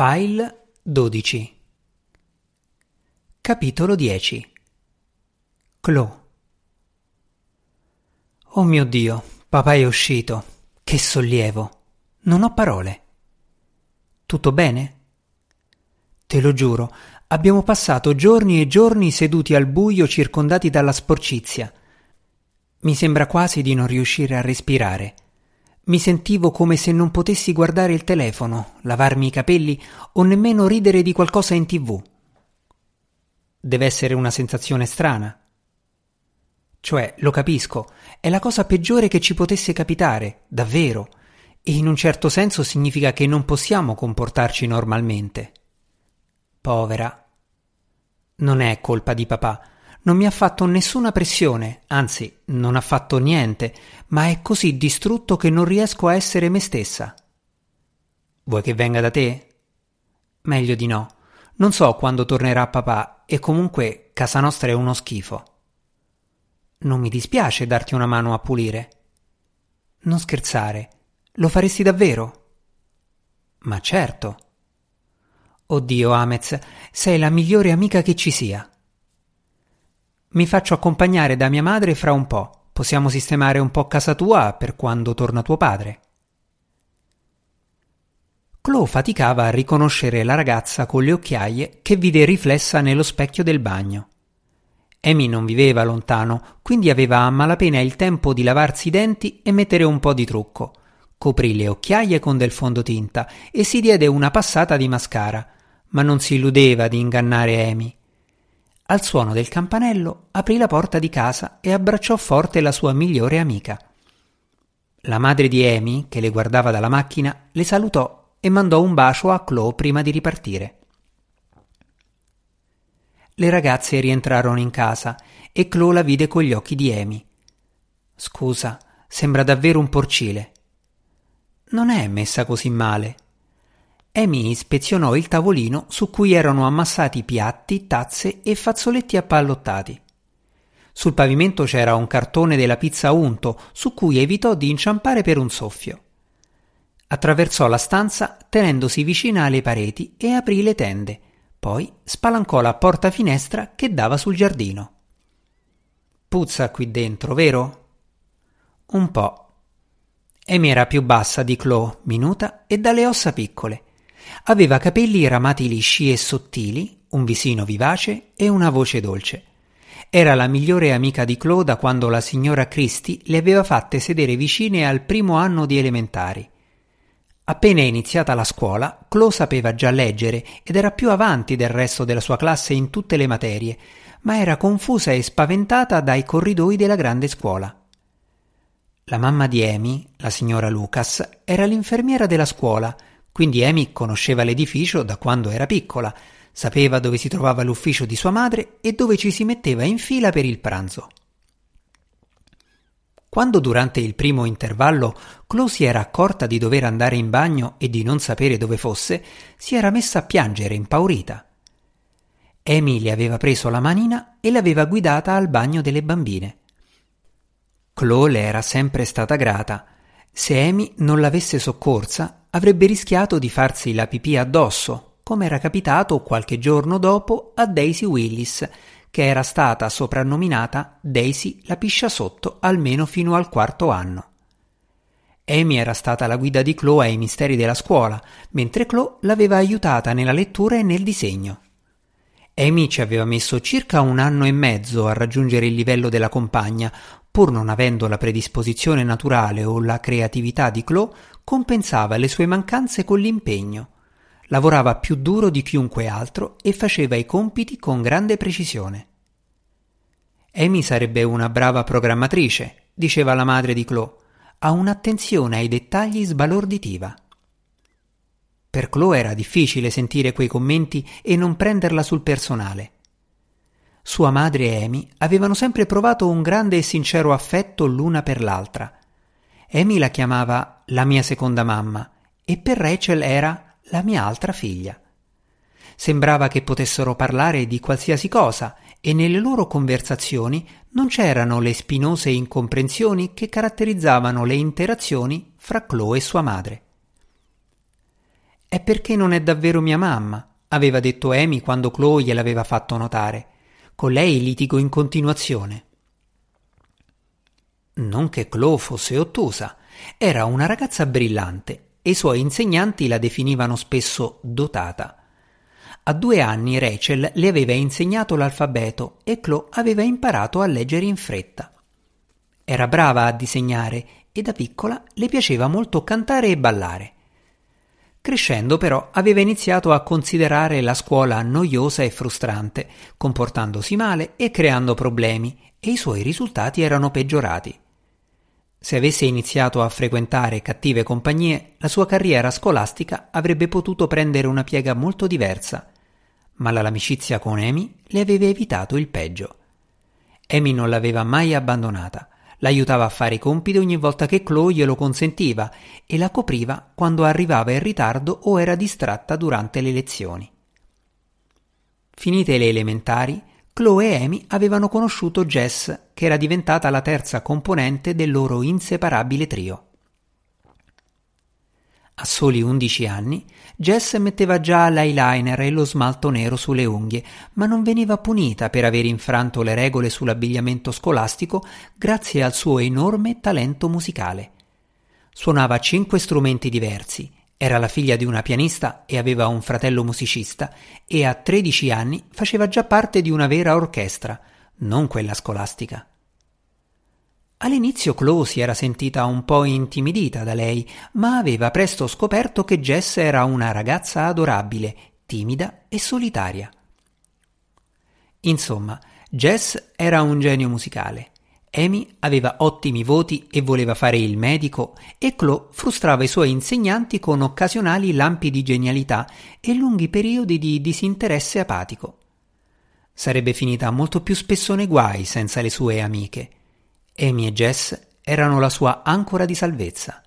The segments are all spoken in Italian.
File 12 Capitolo 10 Chloe Oh mio Dio, papà è uscito. Che sollievo. Non ho parole. Tutto bene? Te lo giuro, abbiamo passato giorni e giorni seduti al buio circondati dalla sporcizia. Mi sembra quasi di non riuscire a respirare. Mi sentivo come se non potessi guardare il telefono, lavarmi i capelli o nemmeno ridere di qualcosa in tv. Deve essere una sensazione strana. Cioè, lo capisco, è la cosa peggiore che ci potesse capitare, davvero, e in un certo senso significa che non possiamo comportarci normalmente. Povera. Non è colpa di papà, non mi ha fatto nessuna pressione, anzi, non ha fatto niente, ma è così distrutto che non riesco a essere me stessa. Vuoi che venga da te? Meglio di no. Non so quando tornerà papà e comunque casa nostra è uno schifo. Non mi dispiace darti una mano a pulire. Non scherzare. Lo faresti davvero? Ma certo. Oddio, Amez, sei la migliore amica che ci sia. Mi faccio accompagnare da mia madre fra un po'. Possiamo sistemare un po' casa tua per quando torna tuo padre. Chloe faticava a riconoscere la ragazza con le occhiaie che vide riflessa nello specchio del bagno. Amy non viveva lontano, quindi aveva a malapena il tempo di lavarsi i denti e mettere un po' di trucco. Coprì le occhiaie con del fondotinta e si diede una passata di mascara, ma non si illudeva di ingannare Amy. Al suono del campanello aprì la porta di casa e abbracciò forte la sua migliore amica. La madre di Amy, che le guardava dalla macchina, le salutò e mandò un bacio a Chloe prima di ripartire. Le ragazze rientrarono in casa e Chloe la vide con gli occhi di Amy. Scusa, sembra davvero un porcile. Non è messa così male, Amy ispezionò il tavolino su cui erano ammassati piatti, tazze e fazzoletti appallottati. Sul pavimento c'era un cartone della pizza unto su cui evitò di inciampare per un soffio. Attraversò la stanza tenendosi vicina alle pareti e aprì le tende. Poi spalancò la porta finestra che dava sul giardino. Puzza qui dentro, vero? Un po'. Amy era più bassa di Chloe, minuta e dalle ossa piccole. Aveva capelli ramati lisci e sottili, un visino vivace e una voce dolce. Era la migliore amica di Chloe da quando la signora Christie le aveva fatte sedere vicine al primo anno di elementari. Appena iniziata la scuola, Chloe sapeva già leggere ed era più avanti del resto della sua classe in tutte le materie, ma era confusa e spaventata dai corridoi della grande scuola. La mamma di Amy, la signora Lucas, era l'infermiera della scuola quindi Amy conosceva l'edificio da quando era piccola, sapeva dove si trovava l'ufficio di sua madre e dove ci si metteva in fila per il pranzo. Quando durante il primo intervallo Chloe si era accorta di dover andare in bagno e di non sapere dove fosse, si era messa a piangere impaurita. Amy le aveva preso la manina e l'aveva guidata al bagno delle bambine. Chloe le era sempre stata grata. Se Amy non l'avesse soccorsa, avrebbe rischiato di farsi la pipì addosso, come era capitato qualche giorno dopo a Daisy Willis, che era stata soprannominata Daisy la piscia sotto almeno fino al quarto anno. Amy era stata la guida di Chloe ai misteri della scuola, mentre Chloe l'aveva aiutata nella lettura e nel disegno. Amy ci aveva messo circa un anno e mezzo a raggiungere il livello della compagna, pur non avendo la predisposizione naturale o la creatività di Chloe, compensava le sue mancanze con l'impegno. Lavorava più duro di chiunque altro e faceva i compiti con grande precisione. Amy sarebbe una brava programmatrice, diceva la madre di Chloe, ha un'attenzione ai dettagli sbalorditiva. Per Chloe era difficile sentire quei commenti e non prenderla sul personale. Sua madre e Amy avevano sempre provato un grande e sincero affetto l'una per l'altra. Amy la chiamava la mia seconda mamma e per Rachel era la mia altra figlia. Sembrava che potessero parlare di qualsiasi cosa e nelle loro conversazioni non c'erano le spinose incomprensioni che caratterizzavano le interazioni fra Chloe e sua madre. È perché non è davvero mia mamma, aveva detto Amy quando Chloe gliel'aveva fatto notare. Con lei litigo in continuazione. Non che Chloe fosse ottusa, era una ragazza brillante e i suoi insegnanti la definivano spesso dotata. A due anni Rachel le aveva insegnato l'alfabeto e Chloe aveva imparato a leggere in fretta. Era brava a disegnare e da piccola le piaceva molto cantare e ballare. Crescendo però aveva iniziato a considerare la scuola noiosa e frustrante, comportandosi male e creando problemi, e i suoi risultati erano peggiorati. Se avesse iniziato a frequentare cattive compagnie, la sua carriera scolastica avrebbe potuto prendere una piega molto diversa, ma l'amicizia con Amy le aveva evitato il peggio. Amy non l'aveva mai abbandonata, l'aiutava a fare i compiti ogni volta che Chloe glielo consentiva e la copriva quando arrivava in ritardo o era distratta durante le lezioni. Finite le elementari, Chloe e Amy avevano conosciuto Jess, che era diventata la terza componente del loro inseparabile trio. A soli undici anni, Jess metteva già l'eyeliner e lo smalto nero sulle unghie, ma non veniva punita per aver infranto le regole sull'abbigliamento scolastico grazie al suo enorme talento musicale. Suonava cinque strumenti diversi, era la figlia di una pianista e aveva un fratello musicista e a 13 anni faceva già parte di una vera orchestra, non quella scolastica. All'inizio Chloe si era sentita un po' intimidita da lei, ma aveva presto scoperto che Jess era una ragazza adorabile, timida e solitaria. Insomma, Jess era un genio musicale Amy aveva ottimi voti e voleva fare il medico e Chloe frustrava i suoi insegnanti con occasionali lampi di genialità e lunghi periodi di disinteresse apatico. Sarebbe finita molto più spesso nei guai senza le sue amiche. Amy e Jess erano la sua ancora di salvezza.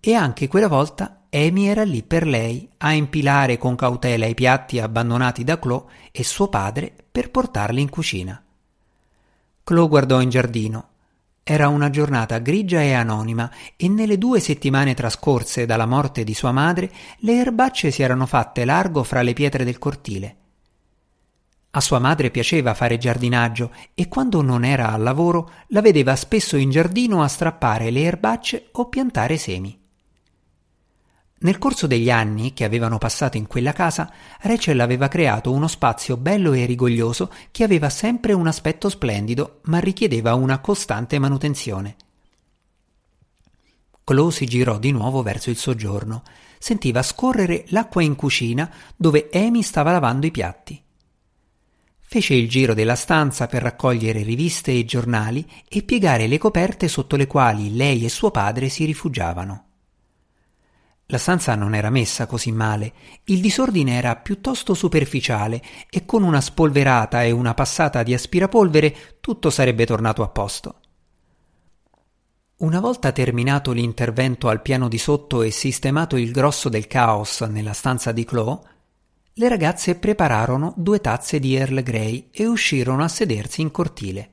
E anche quella volta Amy era lì per lei a impilare con cautela i piatti abbandonati da Chloe e suo padre per portarli in cucina. Chloe guardò in giardino. Era una giornata grigia e anonima e nelle due settimane trascorse dalla morte di sua madre le erbacce si erano fatte largo fra le pietre del cortile. A sua madre piaceva fare giardinaggio e quando non era al lavoro la vedeva spesso in giardino a strappare le erbacce o piantare semi. Nel corso degli anni che avevano passato in quella casa, Rachel aveva creato uno spazio bello e rigoglioso che aveva sempre un aspetto splendido, ma richiedeva una costante manutenzione. Chloe si girò di nuovo verso il soggiorno. Sentiva scorrere l'acqua in cucina dove Amy stava lavando i piatti. Fece il giro della stanza per raccogliere riviste e giornali e piegare le coperte sotto le quali lei e suo padre si rifugiavano. La stanza non era messa così male, il disordine era piuttosto superficiale e con una spolverata e una passata di aspirapolvere tutto sarebbe tornato a posto. Una volta terminato l'intervento al piano di sotto e sistemato il grosso del caos nella stanza di Chloe, le ragazze prepararono due tazze di Earl Grey e uscirono a sedersi in cortile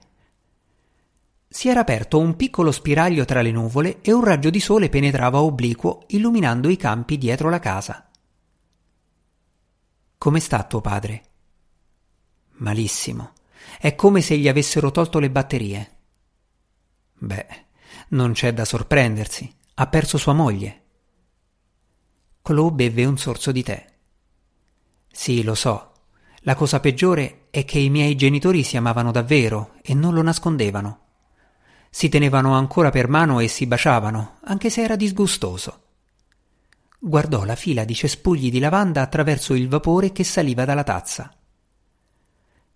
si era aperto un piccolo spiraglio tra le nuvole e un raggio di sole penetrava obliquo, illuminando i campi dietro la casa. Come sta tuo padre? Malissimo. È come se gli avessero tolto le batterie. Beh, non c'è da sorprendersi. Ha perso sua moglie. Chloe beve un sorso di tè. Sì, lo so. La cosa peggiore è che i miei genitori si amavano davvero e non lo nascondevano. Si tenevano ancora per mano e si baciavano, anche se era disgustoso. Guardò la fila di cespugli di lavanda attraverso il vapore che saliva dalla tazza.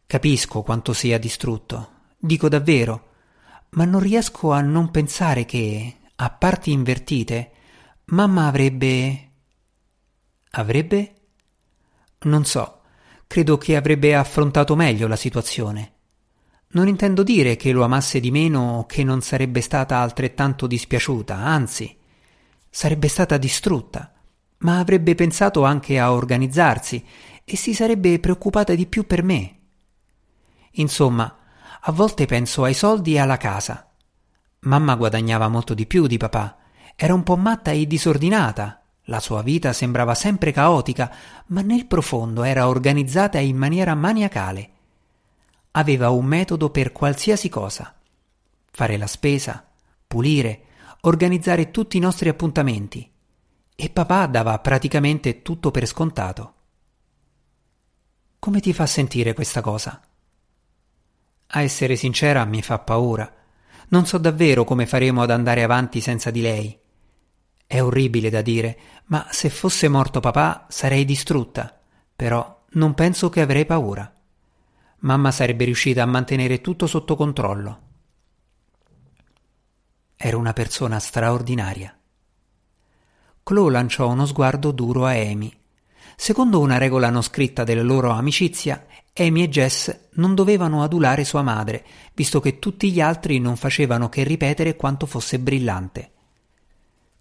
Capisco quanto sia distrutto, dico davvero, ma non riesco a non pensare che, a parti invertite, mamma avrebbe. avrebbe? Non so, credo che avrebbe affrontato meglio la situazione. Non intendo dire che lo amasse di meno o che non sarebbe stata altrettanto dispiaciuta, anzi, sarebbe stata distrutta, ma avrebbe pensato anche a organizzarsi e si sarebbe preoccupata di più per me. Insomma, a volte penso ai soldi e alla casa. Mamma guadagnava molto di più di papà, era un po' matta e disordinata, La sua vita sembrava sempre caotica, ma nel profondo era organizzata in maniera maniacale. Aveva un metodo per qualsiasi cosa. Fare la spesa, pulire, organizzare tutti i nostri appuntamenti. E papà dava praticamente tutto per scontato. Come ti fa sentire questa cosa? A essere sincera mi fa paura. Non so davvero come faremo ad andare avanti senza di lei. È orribile da dire, ma se fosse morto papà sarei distrutta. Però non penso che avrei paura. Mamma sarebbe riuscita a mantenere tutto sotto controllo. Era una persona straordinaria. Chloe lanciò uno sguardo duro a Amy. Secondo una regola non scritta della loro amicizia, Amy e Jess non dovevano adulare sua madre, visto che tutti gli altri non facevano che ripetere quanto fosse brillante.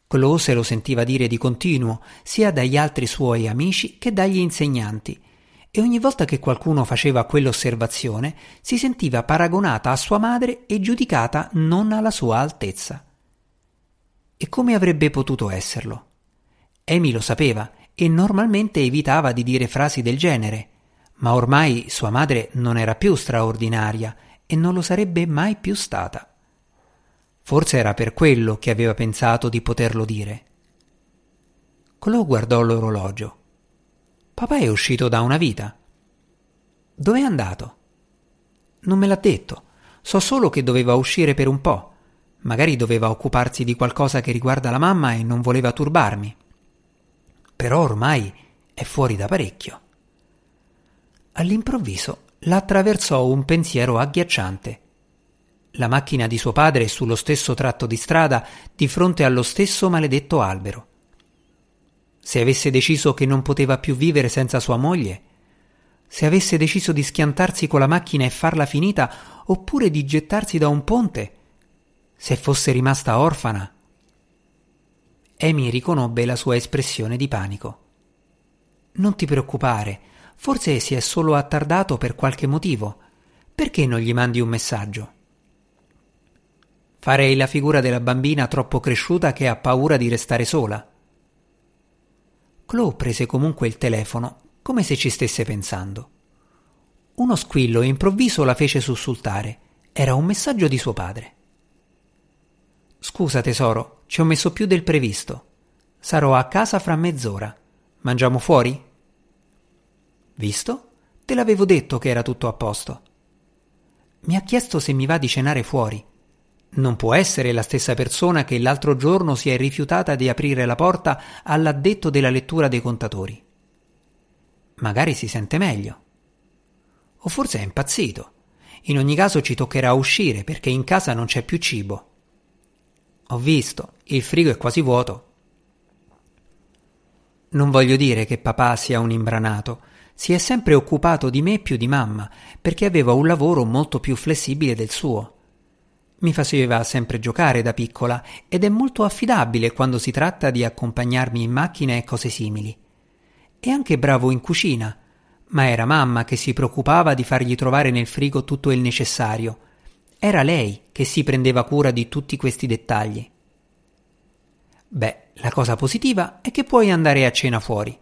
Chloe se lo sentiva dire di continuo, sia dagli altri suoi amici che dagli insegnanti, e ogni volta che qualcuno faceva quell'osservazione si sentiva paragonata a sua madre e giudicata non alla sua altezza. E come avrebbe potuto esserlo? Amy lo sapeva e normalmente evitava di dire frasi del genere, ma ormai sua madre non era più straordinaria e non lo sarebbe mai più stata. Forse era per quello che aveva pensato di poterlo dire. Chloe guardò l'orologio. Papà è uscito da una vita. Dove è andato? Non me l'ha detto. So solo che doveva uscire per un po'. Magari doveva occuparsi di qualcosa che riguarda la mamma e non voleva turbarmi. Però ormai è fuori da parecchio. All'improvviso la attraversò un pensiero agghiacciante. La macchina di suo padre è sullo stesso tratto di strada di fronte allo stesso maledetto albero. Se avesse deciso che non poteva più vivere senza sua moglie, se avesse deciso di schiantarsi con la macchina e farla finita, oppure di gettarsi da un ponte, se fosse rimasta orfana. Amy riconobbe la sua espressione di panico. Non ti preoccupare, forse si è solo attardato per qualche motivo. Perché non gli mandi un messaggio? Farei la figura della bambina troppo cresciuta che ha paura di restare sola. Chloe prese comunque il telefono, come se ci stesse pensando. Uno squillo improvviso la fece sussultare. Era un messaggio di suo padre. Scusa tesoro, ci ho messo più del previsto. Sarò a casa fra mezz'ora. Mangiamo fuori? Visto? Te l'avevo detto che era tutto a posto. Mi ha chiesto se mi va di cenare fuori. Non può essere la stessa persona che l'altro giorno si è rifiutata di aprire la porta all'addetto della lettura dei contatori. Magari si sente meglio. O forse è impazzito. In ogni caso ci toccherà uscire perché in casa non c'è più cibo. Ho visto, il frigo è quasi vuoto. Non voglio dire che papà sia un imbranato, si è sempre occupato di me più di mamma, perché aveva un lavoro molto più flessibile del suo. Mi faceva sempre giocare da piccola ed è molto affidabile quando si tratta di accompagnarmi in macchina e cose simili. È anche bravo in cucina, ma era mamma che si preoccupava di fargli trovare nel frigo tutto il necessario. Era lei che si prendeva cura di tutti questi dettagli. Beh, la cosa positiva è che puoi andare a cena fuori.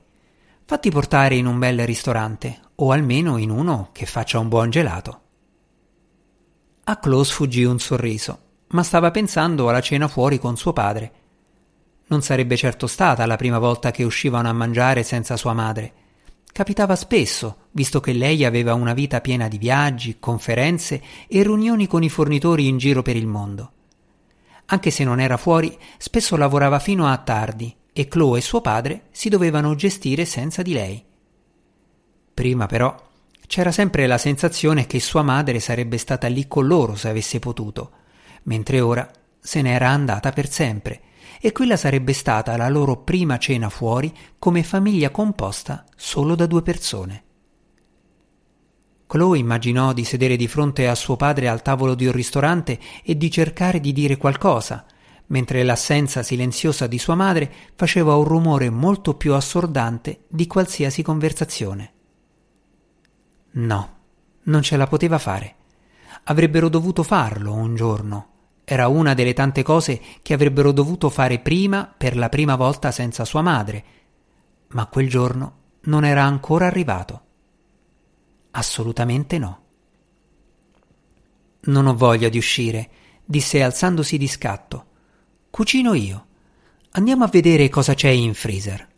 Fatti portare in un bel ristorante, o almeno in uno che faccia un buon gelato. A Chloe sfuggì un sorriso, ma stava pensando alla cena fuori con suo padre. Non sarebbe certo stata la prima volta che uscivano a mangiare senza sua madre. Capitava spesso, visto che lei aveva una vita piena di viaggi, conferenze e riunioni con i fornitori in giro per il mondo. Anche se non era fuori, spesso lavorava fino a tardi e Chloe e suo padre si dovevano gestire senza di lei. Prima però c'era sempre la sensazione che sua madre sarebbe stata lì con loro se avesse potuto, mentre ora se n'era andata per sempre e quella sarebbe stata la loro prima cena fuori come famiglia composta solo da due persone. Chloe immaginò di sedere di fronte a suo padre al tavolo di un ristorante e di cercare di dire qualcosa, mentre l'assenza silenziosa di sua madre faceva un rumore molto più assordante di qualsiasi conversazione. No, non ce la poteva fare. Avrebbero dovuto farlo un giorno. era una delle tante cose che avrebbero dovuto fare prima per la prima volta senza sua madre, ma quel giorno non era ancora arrivato. Assolutamente no. Non ho voglia di uscire, disse alzandosi di scatto. Cucino io. Andiamo a vedere cosa c'è in freezer.